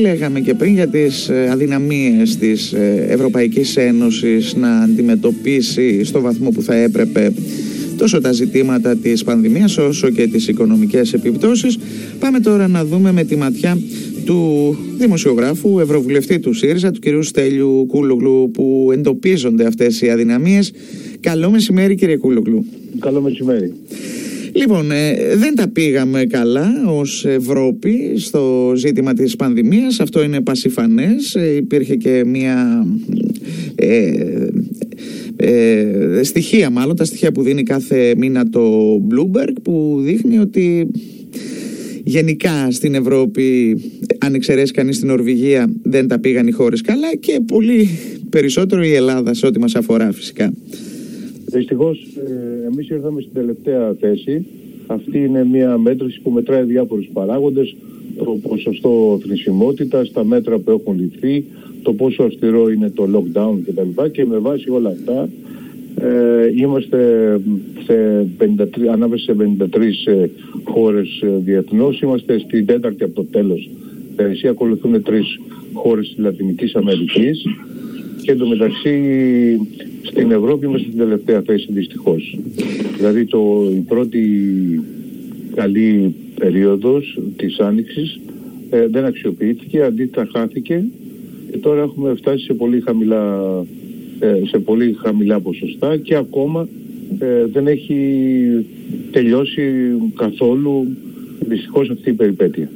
Λέγαμε και πριν για τις ε, αδυναμίες της ε, Ευρωπαϊκής Ένωσης να αντιμετωπίσει στο βαθμό που θα έπρεπε τόσο τα ζητήματα της πανδημίας όσο και τις οικονομικές επιπτώσεις. Πάμε τώρα να δούμε με τη ματιά του δημοσιογράφου, ευρωβουλευτή του ΣΥΡΙΖΑ, του κυρίου Στέλιου Κούλογλου, που εντοπίζονται αυτές οι αδυναμίες. Καλό μεσημέρι κύριε Κούλογλου. Καλό μεσημέρι. Λοιπόν, ε, δεν τα πήγαμε καλά ως Ευρώπη στο ζήτημα της πανδημίας. Αυτό είναι πασιφανές. Ε, υπήρχε και μια... Ε, ε, στοιχεία μάλλον, τα στοιχεία που δίνει κάθε μήνα το Bloomberg που δείχνει ότι γενικά στην Ευρώπη αν εξαιρέσει κανείς την Νορβηγία δεν τα πήγαν οι χώρες καλά και πολύ περισσότερο η Ελλάδα σε ό,τι μας αφορά φυσικά. Δυστυχώς, ε, εμείς ήρθαμε στην τελευταία θέση. Αυτή είναι μια μέτρηση που μετράει διάφορους παράγοντες. Το ποσοστό θνησιμότητας, τα μέτρα που έχουν ληφθεί, το πόσο αυστηρό είναι το lockdown κτλ. Και με βάση όλα αυτά ε, είμαστε σε 53, ανάμεσα σε 53 ε, χώρες ε, διεθνώς. Είμαστε στην τέταρτη από το τέλος. Πέρυσι ακολουθούν τρεις χώρες της Λατινικής Αμερικής και εντωμεταξύ στην Ευρώπη είμαστε στην τελευταία θέση δυστυχώς. Δηλαδή το, η πρώτη καλή περίοδος της Άνοιξης ε, δεν αξιοποιήθηκε, αντίθετα χάθηκε και τώρα έχουμε φτάσει σε πολύ χαμηλά, ε, σε πολύ χαμηλά ποσοστά και ακόμα ε, δεν έχει τελειώσει καθόλου Δυστυχώς αυτή η περιπέτεια.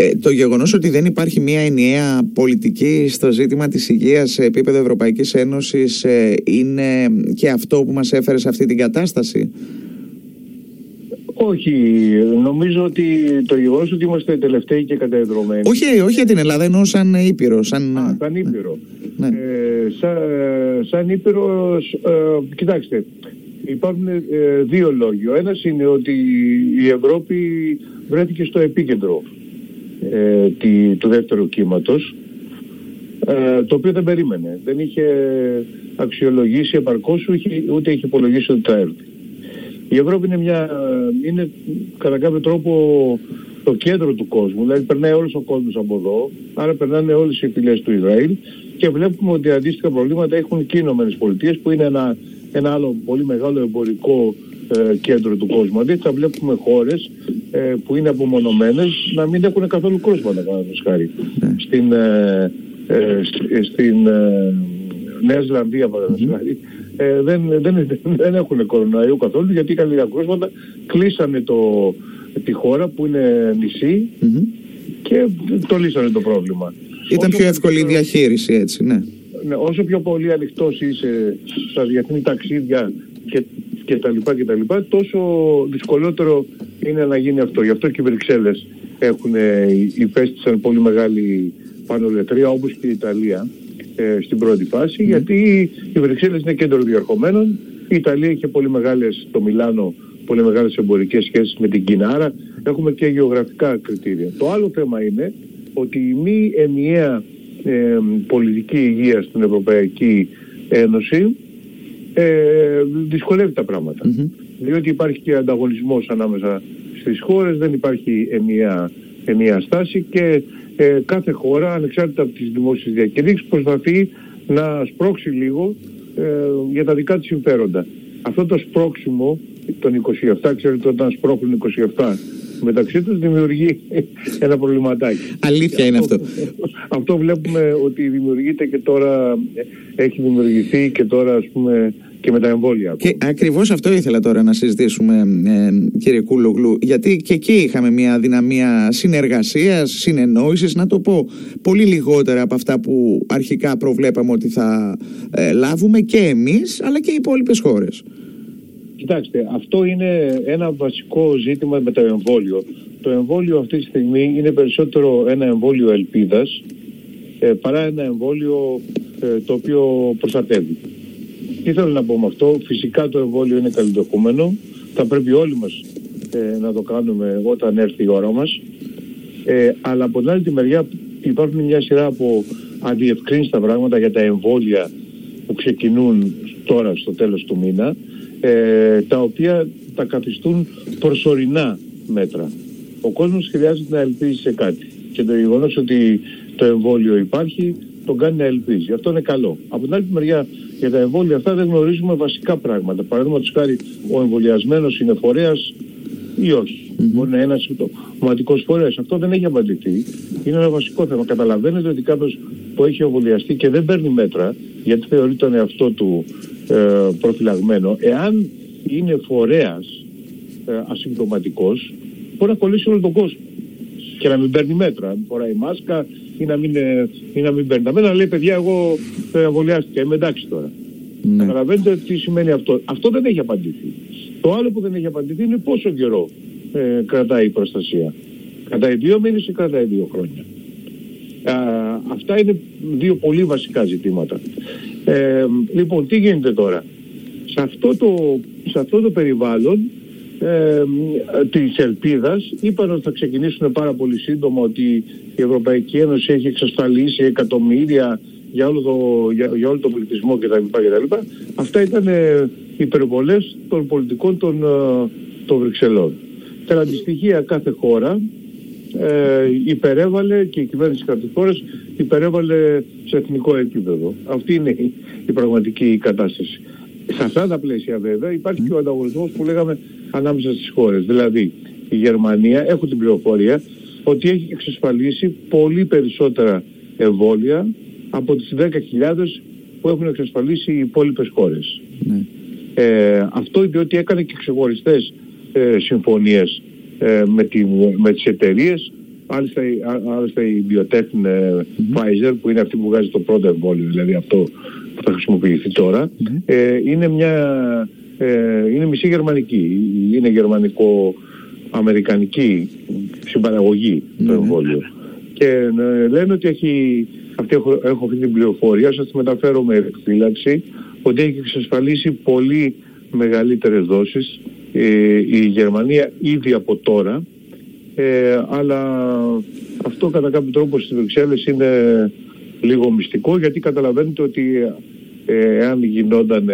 Ε, το γεγονός ότι δεν υπάρχει μια ενιαία πολιτική στο ζήτημα της υγείας σε επίπεδο Ευρωπαϊκής Ένωσης ε, είναι και αυτό που μας έφερε σε αυτή την κατάσταση; Όχι, νομίζω ότι το γεγονός ότι είμαστε τελευταίοι και κατεδρομένοι. Όχι, όχι για την Ελλάδα, ενώ σαν Ήπειρο. Σαν, Α, σαν Ήπειρο. Ναι. Ε, σαν, σαν Ήπειρο, ε, κοιτάξτε, υπάρχουν ε, δύο λόγοι. Ο ένας είναι ότι η Ευρώπη βρέθηκε στο επίκεντρο ε, τη, του δεύτερου κύματος ε, το οποίο δεν περίμενε. Δεν είχε αξιολογήσει επαρκώς ούτε είχε υπολογίσει ότι θα έρθει. Η Ευρώπη είναι, μια, είναι κατά κάποιο τρόπο το κέντρο του κόσμου, δηλαδή περνάει όλος ο κόσμος από εδώ, άρα περνάνε όλες οι φυλές του Ισραήλ και βλέπουμε ότι αντίστοιχα προβλήματα έχουν και οι Πολιτείες που είναι ένα ένα άλλο πολύ μεγάλο εμπορικό ε, κέντρο του κόσμου. Αντίθετα βλέπουμε χώρες ε, που είναι απομονωμένες να μην έχουν καθόλου κρούσματα παραδείγματος χάρη. Ναι. Στην, ε, ε στην ε, Νέα Ζηλανδία παραδείγματος χάρη δεν, δεν, δεν έχουν κοροναϊό καθόλου γιατί είχαν λίγα κρούσματα, κλείσανε το, τη χώρα που είναι και το λύσανε το πρόβλημα. Ήταν πιο εύκολη η διαχείριση έτσι, ναι ναι, όσο πιο πολύ ανοιχτός είσαι στα διεθνή ταξίδια και, και τα λοιπά και τα λοιπά, τόσο δυσκολότερο είναι να γίνει αυτό. Γι' αυτό και οι Βρυξέλλες έχουν υπέστησαν πολύ μεγάλη πανολετρία όπως και η Ιταλία ε, στην πρώτη φάση, γιατί οι Βρυξέλλες είναι κέντρο διαρχομένων, η Ιταλία είχε πολύ μεγάλες, το Μιλάνο, πολύ μεγάλες εμπορικές σχέσεις με την Κίνα, άρα έχουμε και γεωγραφικά κριτήρια. Το άλλο θέμα είναι ότι η μη ενιαία ε, πολιτική υγεία στην Ευρωπαϊκή Ένωση ε, δυσκολεύει τα πράγματα. Διότι υπάρχει και ανταγωνισμός ανάμεσα στις χώρες, δεν υπάρχει ενιαία, ενιαία στάση και ε, κάθε χώρα ανεξάρτητα από τις δημόσιες διακηρύξεις προσπαθεί να σπρώξει λίγο ε, για τα δικά της συμφέροντα. Αυτό το σπρώξιμο των 27, ξέρετε όταν σπρώχνουν 27 μεταξύ τους δημιουργεί ένα προβληματάκι. Αλήθεια είναι αυτό. Αυτό βλέπουμε ότι δημιουργείται και τώρα, έχει δημιουργηθεί και τώρα ας πούμε και με τα εμβόλια. Και ακριβώς αυτό ήθελα τώρα να συζητήσουμε ε, κύριε Κούλογλου γιατί και εκεί είχαμε μια δυναμία συνεργασίας, συνεννόησης να το πω πολύ λιγότερα από αυτά που αρχικά προβλέπαμε ότι θα ε, λάβουμε και εμείς αλλά και οι υπόλοιπες χώρες. Κοιτάξτε, αυτό είναι ένα βασικό ζήτημα με το εμβόλιο. Το εμβόλιο αυτή τη στιγμή είναι περισσότερο ένα εμβόλιο ελπίδας ε, παρά ένα εμβόλιο ε, το οποίο προστατεύει. Τι θέλω να πω με αυτό, φυσικά το εμβόλιο είναι καλλιτεχούμενο, θα πρέπει όλοι μας ε, να το κάνουμε όταν έρθει η ώρα μας, αλλά από την άλλη τη μεριά υπάρχουν μια σειρά από αντιευκρίνηστα πράγματα για τα εμβόλια που ξεκινούν τώρα στο τέλος του μήνα ε, τα οποία τα καθιστούν προσωρινά μέτρα. Ο κόσμος χρειάζεται να ελπίζει σε κάτι. Και το γεγονός ότι το εμβόλιο υπάρχει, τον κάνει να ελπίζει. Αυτό είναι καλό. Από την άλλη μεριά, για τα εμβόλια αυτά δεν γνωρίζουμε βασικά πράγματα. Παραδείγματος χάρη, ο εμβολιασμένος είναι φορέας ή όχι. Mm-hmm. Μπορεί να είναι ένας συμπτωματικό φορέας. Αυτό δεν έχει απαντηθεί. Είναι ένα βασικό θέμα. Καταλαβαίνετε ότι κάποιος που έχει εμβολιαστεί και δεν παίρνει μέτρα, γιατί θεωρεί τον εαυτό του ε, προφυλαγμένο, εάν είναι φορέας ε, ασυμπτωματικός, μπορεί να κολλήσει όλο τον κόσμο. Και να μην παίρνει μέτρα. Μην φοράει μάσκα ή να μην, ε, ή να μην παίρνει τα μέτρα. Λέει παιδιά, εγώ ε, εμβολιάστηκα. Είμαι εντάξει τώρα. Ναι. Καταλαβαίνετε τι σημαίνει αυτό. Αυτό δεν έχει απαντηθεί. Το άλλο που δεν έχει απαντηθεί είναι πόσο καιρό ε, κρατάει η προστασία. Κρατάει δύο μήνες ή κρατάει δύο χρόνια. Α, αυτά είναι δύο πολύ βασικά ζητήματα. Ε, λοιπόν, τι γίνεται τώρα; Σε αυτό το, σε αυτό το περιβάλλον ε, της ελπίδας είπαν ότι θα ξεκινήσουν πάρα πολύ σύντομα ότι η Ευρωπαϊκή Ένωση έχει εξασφαλίσει εκατομμύρια για όλο το, για, για όλο τον πληθυσμό κτλ. κτλ. Αυτά ήταν ε, υπερβολές των πολιτικών των, ε, των Βρυξελών. Κατά τη στοιχεία κάθε χώρα ε, υπερέβαλε και η κυβέρνηση κάθε χώρας υπερέβαλε σε εθνικό επίπεδο. Αυτή είναι η, η πραγματική κατάσταση. Σε αυτά τα πλαίσια βέβαια υπάρχει και ο ανταγωνισμός που λέγαμε ανάμεσα στις χώρες. Δηλαδή η Γερμανία, έχω την πληροφορία, ότι έχει εξασφαλίσει πολύ περισσότερα εμβόλια από τις 10.000 που έχουν εξασφαλίσει οι υπόλοιπες χώρες. Ναι. Ε, αυτό διότι έκανε και ξεχωριστές ε, συμφωνίες ε, με, τη, με τις εταιρείες Άλλωστε, η Biotech ε, Pfizer που είναι αυτή που βγάζει το πρώτο εμβόλιο, δηλαδή αυτό που θα χρησιμοποιηθεί τώρα, ε, είναι μια ε, είναι μισή γερμανική. Είναι γερμανικό-αμερικανική συμπαραγωγή το εμβόλιο. Και ε, λένε ότι έχει, αυτή έχω, έχω αυτή την πληροφορία, σας τη μεταφέρω με εκφύλαξη, ότι έχει εξασφαλίσει πολύ μεγαλύτερες δόσεις ε, η Γερμανία ήδη από τώρα, ε, αλλά αυτό κατά κάποιο τρόπο στις Βρυξέλλες είναι λίγο μυστικό γιατί καταλαβαίνετε ότι ε, εάν γινόταν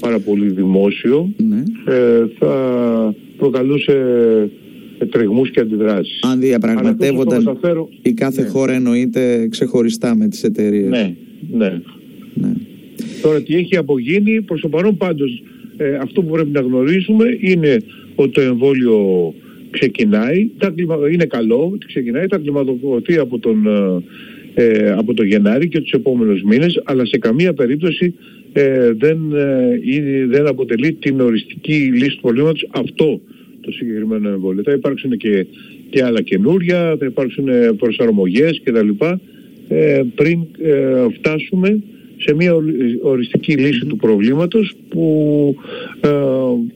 πάρα πολύ δημόσιο ναι. ε, θα προκαλούσε τρεγμούς και αντιδράσεις. Αν διαπραγματεύονταν μεταφέρω... η κάθε ναι. χώρα εννοείται ξεχωριστά με τις εταιρείες. Ναι, ναι. ναι. Τώρα τι έχει απογίνει, προς το παρόν πάντως ε, αυτό που πρέπει να γνωρίζουμε είναι ότι το εμβόλιο ξεκινάει, είναι καλό, ξεκινάει, θα κλιματοποιηθεί από τον, ε, ε, από το Γενάρη και τους επόμενους μήνες, αλλά σε καμία περίπτωση ε, δεν, ε, δεν αποτελεί την οριστική λύση του προβλήματος αυτό το συγκεκριμένο εμβόλιο. Θα υπάρξουν και, και άλλα καινούρια, θα υπάρξουν προσαρμογές κτλ. Ε, πριν ε, φτάσουμε σε μια οριστική λύση του προβλήματος που ε,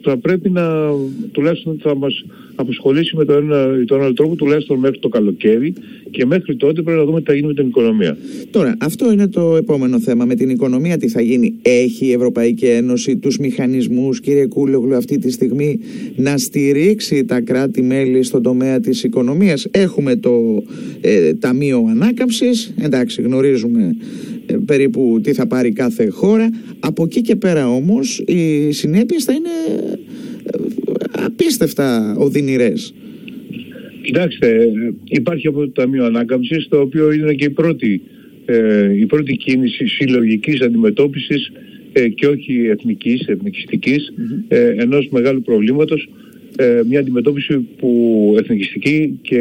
θα πρέπει να τουλάχιστον θα μας αποσχολήσει με τον ένα ή τον άλλο τρόπο τουλάχιστον μέχρι το καλοκαίρι και μέχρι τότε πρέπει να δούμε τι θα γίνει με την οικονομία. Τώρα, αυτό είναι το επόμενο θέμα. Με την οικονομία τι θα γίνει; Έχει η Ευρωπαϊκή Ένωση τους μηχανισμούς, κύριε Κούλογλου, αυτή τη στιγμή να στηρίξει τα κράτη-μέλη στον τομέα της οικονομίας; Έχουμε το ε, Ταμείο Ανάκαμψης, εντάξει γνωρίζουμε ε, περίπου τι θα πάρει κάθε χώρα. Από εκεί και πέρα όμως οι συνέπειες θα είναι ε, απίστευτα οδυνηρές. Κοιτάξτε, υπάρχει από το Ταμείο Ανάκαμψης το οποίο είναι και η πρώτη, ε, η πρώτη κίνηση συλλογικής αντιμετώπισης και όχι εθνικής, εθνικιστικής ε, ενός μεγάλου προβλήματος μια αντιμετώπιση που εθνικιστική και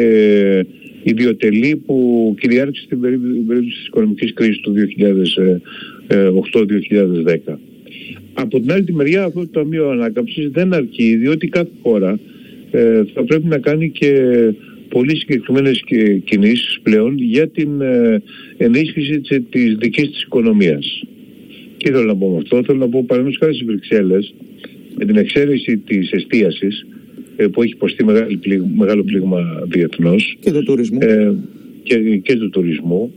ιδιωτελή που κυριάρχησε στην περίπτωση της οικονομικής κρίσης του 2008-2010. Από την άλλη τη μεριά αυτό το Ταμείο Ανάκαμψης δεν αρκεί διότι κάθε χώρα ε, θα πρέπει να κάνει και πολύ συγκεκριμένες κινήσεις πλέον για την ε, ενίσχυση της, της δικής της οικονομίας. Και θέλω να πω με αυτό, θέλω να πω παραδείγματος χάρη στις Βρυξέλλες με την εξαίρεση της εστίασης ε, που έχει υποστεί μεγάλο πλήγμα διεθνώς και του τουρισμού, ε, και, και του τουρισμού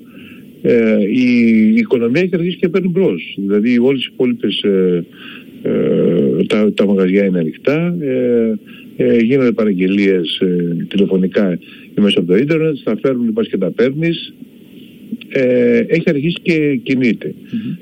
ε, η οικονομία έχει αρχίσει και παίρνει μπρος. Δηλαδή όλες οι υπόλοιπες ε, ε, τα, τα μαγαζιά είναι ανοιχτά, ε, ε, γίνονται παραγγελίες ε, τηλεφωνικά μέσα από το ίντερνετ, τα φέρνουν, πας και τα παίρνεις. Ε, έχει αρχίσει και κινειται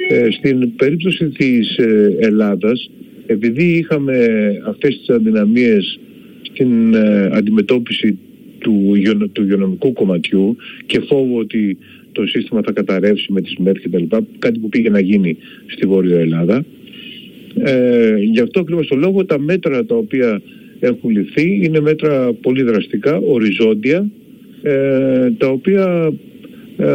Ε, στην περίπτωση της Ελλάδας, επειδή είχαμε αυτές τις αδυναμίες στην αντιμετώπιση του, του υγειονομικού κομματιού και φόβο ότι το σύστημα θα καταρρεύσει με τις ΜΕΡ και τα λοιπά, κάτι που πήγε να γίνει στη Βόρεια Ελλάδα. Ε, γι' αυτό ακριβώς το λόγο τα μέτρα τα οποία έχουν ληφθεί είναι μέτρα πολύ δραστικά, οριζόντια, ε, τα οποία ε,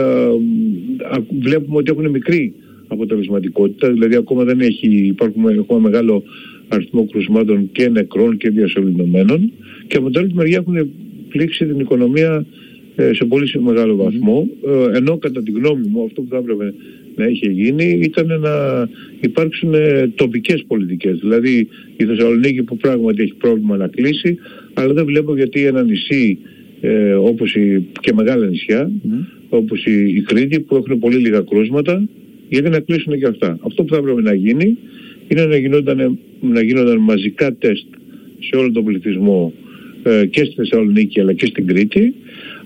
βλέπουμε ότι έχουν μικρή αποτελεσματικότητα, δηλαδή ακόμα δεν έχει, υπάρχουμε, έχουμε μεγάλο αριθμό κρουσμάτων και νεκρών και διασωληνωμένων και από την άλλη μεριά έχουν πλήξει την οικονομία ε, σε πολύ μεγάλο βαθμό, ε, ενώ κατά τη γνώμη μου αυτό που θα έπρεπε να είχε γίνει ήταν να υπάρξουν ε, τοπικές πολιτικές. Δηλαδή η Θεσσαλονίκη που πράγματι έχει πρόβλημα να κλείσει, αλλά δεν βλέπω γιατί ένα νησί ε, όπως η, και μεγάλα νησιά, mm. όπως η, η Κρήτη που έχουν πολύ λίγα κρούσματα, γιατί να κλείσουν και αυτά. Αυτό που θα έπρεπε να γίνει είναι να γινόταν, να γίνονταν μαζικά τεστ σε όλο τον πληθυσμό ε, και στη Θεσσαλονίκη αλλά και στην Κρήτη.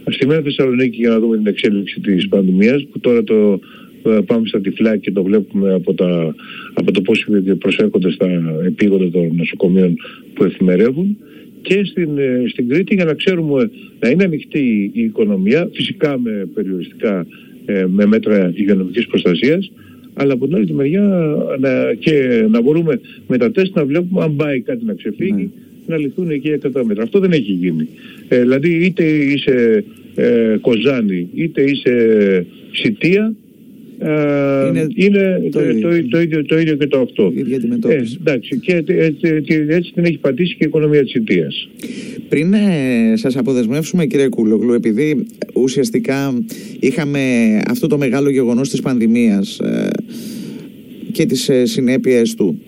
Στη Μέρα Θεσσαλονίκη για να δούμε την εξέλιξη της πανδημίας που τώρα το ε, πάμε στα τυφλά και το βλέπουμε από, τα, από το πώς προσέρχονται στα επίγοντα των νοσοκομείων που εφημερεύουν και στην, ε, στην Κρήτη για να ξέρουμε να είναι ανοιχτή η οικονομία, φυσικά με περιοριστικά με μέτρα υγειονομικής προστασίας, αλλά από την άλλη μεριά να, και να μπορούμε με τα τεστ να βλέπουμε αν πάει κάτι να ξεφύγει, ναι. Να λυθούν εκεί τα μέτρα. Αυτό δεν έχει γίνει. Ε, δηλαδή είτε είσαι ε, Κοζάνη, είτε είσαι Σιτία, ε, είναι, είναι το, το, το, ίδιο, το ίδιο και το αυτό. Ε, εντάξει, και έτσι, έτσι την έχει πατήσει και η οικονομία της Ιτίας. Πριν ε, σας αποδεσμεύσουμε κύριε Κούλογλου, επειδή ουσιαστικά είχαμε αυτό το μεγάλο γεγονός της πανδημίας ε, και τις ε, συνέπειες του,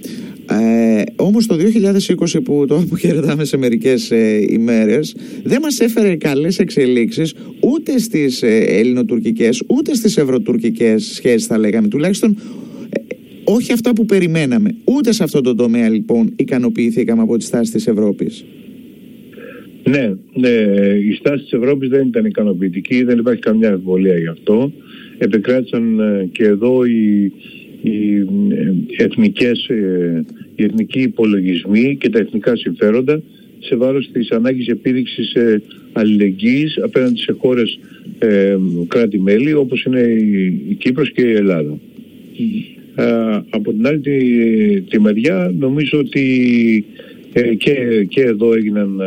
ε, όμως το 2020 που το αποχαιρετάμε σε μερικές ε, ημέρες δεν μας έφερε καλές εξελίξεις ούτε στις ε, ελληνοτουρκικές ούτε στις ευρωτουρκικές σχέσεις θα λέγαμε. Τουλάχιστον ε, όχι αυτά που περιμέναμε. Ούτε σε αυτό το τομέα λοιπόν ικανοποιηθήκαμε από τη στάση της Ευρώπης. Ναι, ναι, η στάση της Ευρώπης δεν ήταν ικανοποιητική, δεν υπάρχει καμιά αμφιβολία γι' αυτό. Επικράτησαν ε, και εδώ οι, οι ε, εθνικές, ε, οι εθνικοί υπολογισμοί και τα εθνικά συμφέροντα σε βάρος της ανάγκης επίδειξης ε, αλληλεγγύης απέναντι σε χώρες ε, κράτη-μέλη όπως είναι η, η Κύπρος και η Ελλάδα. από την άλλη τη, τη μεριά νομίζω ότι και, και εδώ έγιναν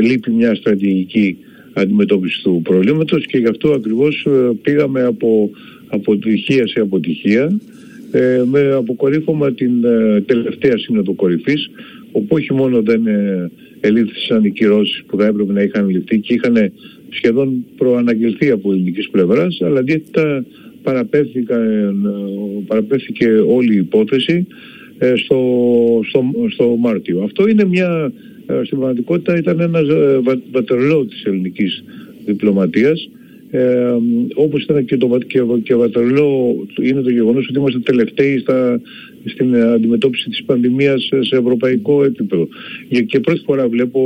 λείπει μια στρατηγική αντιμετώπιση του προβλήματος και γι' αυτό ακριβώς πήγαμε από αποτυχία σε αποτυχία ε, με αποκορύφωμα την ε, τελευταία σύνοδο κορυφής όπου όχι μόνο δεν ε, ελήφθησαν οι κυρώσεις που θα έπρεπε να είχαν ληφθεί και είχαν σχεδόν προαναγγελθεί από ελληνικής πλευράς αλλά αντίθετα παραπέφθηκε όλη η υπόθεση στο, στο, στο Μάρτιο. Αυτό είναι μια, στην πραγματικότητα ήταν ένας βατερλό της ελληνικής διπλωματίας ε, όπως ήταν και το και, και Βατερλό είναι το γεγονός ότι είμαστε τελευταίοι στα, στην αντιμετώπιση της πανδημίας σε ευρωπαϊκό επίπεδο. Και πρώτη φορά βλέπω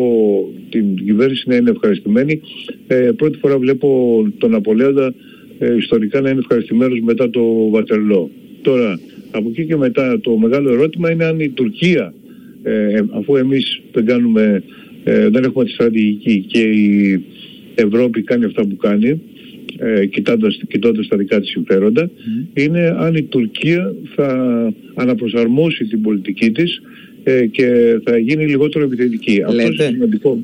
την κυβέρνηση να είναι ευχαριστημένη, ε, πρώτη φορά βλέπω τον Απολέοντα ε, ιστορικά να είναι ευχαριστημένος μετά το Βατερλό. Τώρα, από εκεί και μετά το μεγάλο ερώτημα είναι αν η Τουρκία, ε, αφού εμείς δεν, κάνουμε, ε, δεν έχουμε τη στρατηγική και η Ευρώπη κάνει αυτά που κάνει, ε, κοιτώντας, κοιτώντας τα δικά της συμφέροντα είναι αν η Τουρκία θα αναπροσαρμόσει την πολιτική της ε, και θα γίνει λιγότερο επιθετική. Αυτό είναι σημαντικό.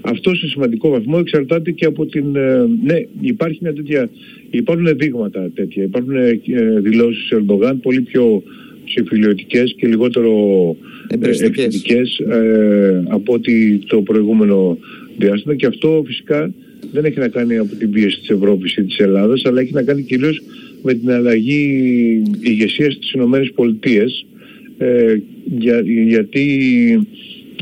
Αυτό σε σημαντικό βαθμό εξαρτάται και από την... Ε, ναι, υπάρχει μια τέτοια... Υπάρχουν δείγματα τέτοια. Υπάρχουν ε, δηλώσεις Ερντογάν πολύ πιο συμφιλιωτικές και λιγότερο επιθετικές ε, από ότι το προηγούμενο διάστημα και αυτό φυσικά δεν έχει να κάνει από την πίεση της Ευρώπης ή της Ελλάδας, αλλά έχει να κάνει κυρίως με την αλλαγή ηγεσίας στις Ηνωμένες Πολιτείες, ε, για, γιατί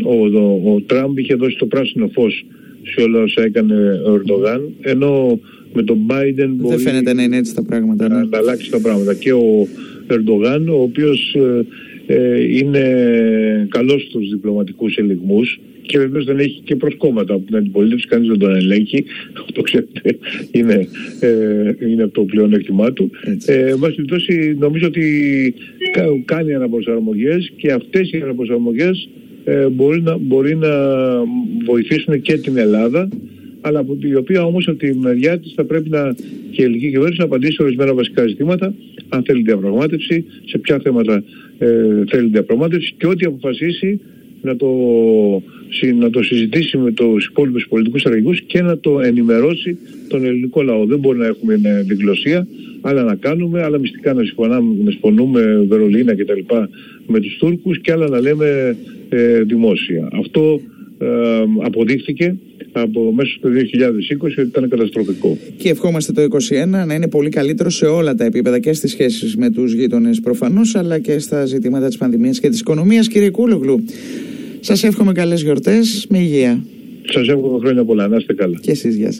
ο, ο, ο Τραμπ είχε δώσει το πράσινο φως σε όλα όσα έκανε ο Ερντογάν, ενώ με τον Biden μπορεί Δεν φαίνεται να είναι έτσι τα πράγματα. Να, ναι. να αλλάξει τα πράγματα. Και ο Ερντογάν, ο οποίος ε, ε, είναι καλός στους διπλωματικούς ελιγμούς και βεβαίως δεν έχει και προσκόμματα. Από την αντιπολίτευση, κανείς δεν τον ελέγχει, το ξέρετε, είναι, ε, είναι το πλεονέκτημά του. Ε, βάση νομίζω ότι κάνει αναπροσαρμογές και αυτές οι αναπροσαρμογές ε, μπορεί, να, μπορεί να βοηθήσουν και την Ελλάδα αλλά από η οποία όμως από τη μεριά της θα πρέπει να και η ελληνική κυβέρνηση να απαντήσει σε ορισμένα βασικά ζητήματα, αν θέλει διαπραγμάτευση, σε ποια θέματα ε, θέλει διαπραγμάτευση και ό,τι αποφασίσει να το, να το συζητήσει με τους υπόλοιπους πολιτικούς στρατηγούς και να το ενημερώσει τον ελληνικό λαό. Δεν μπορεί να έχουμε διγλωσία, άλλα να κάνουμε, άλλα μυστικά να συμφωνάμε, σπονούμε Βερολίνα κτλ. με τους Τούρκους και άλλα να λέμε ε, δημόσια. Αυτό ε, αποδείχθηκε από μέσα στο 2020 ότι ήταν καταστροφικό. Και ευχόμαστε το 2021 να είναι πολύ καλύτερο σε όλα τα επίπεδα και στις σχέσεις με τους γείτονες προφανώς αλλά και στα ζητήματα της πανδημίας και της οικονομίας. Κύριε Κούλογλου, σας εύχομαι καλές γιορτές με υγεία. Σας εύχομαι χρόνια πολλά. Να είστε καλά. Και εσείς, γεια σας.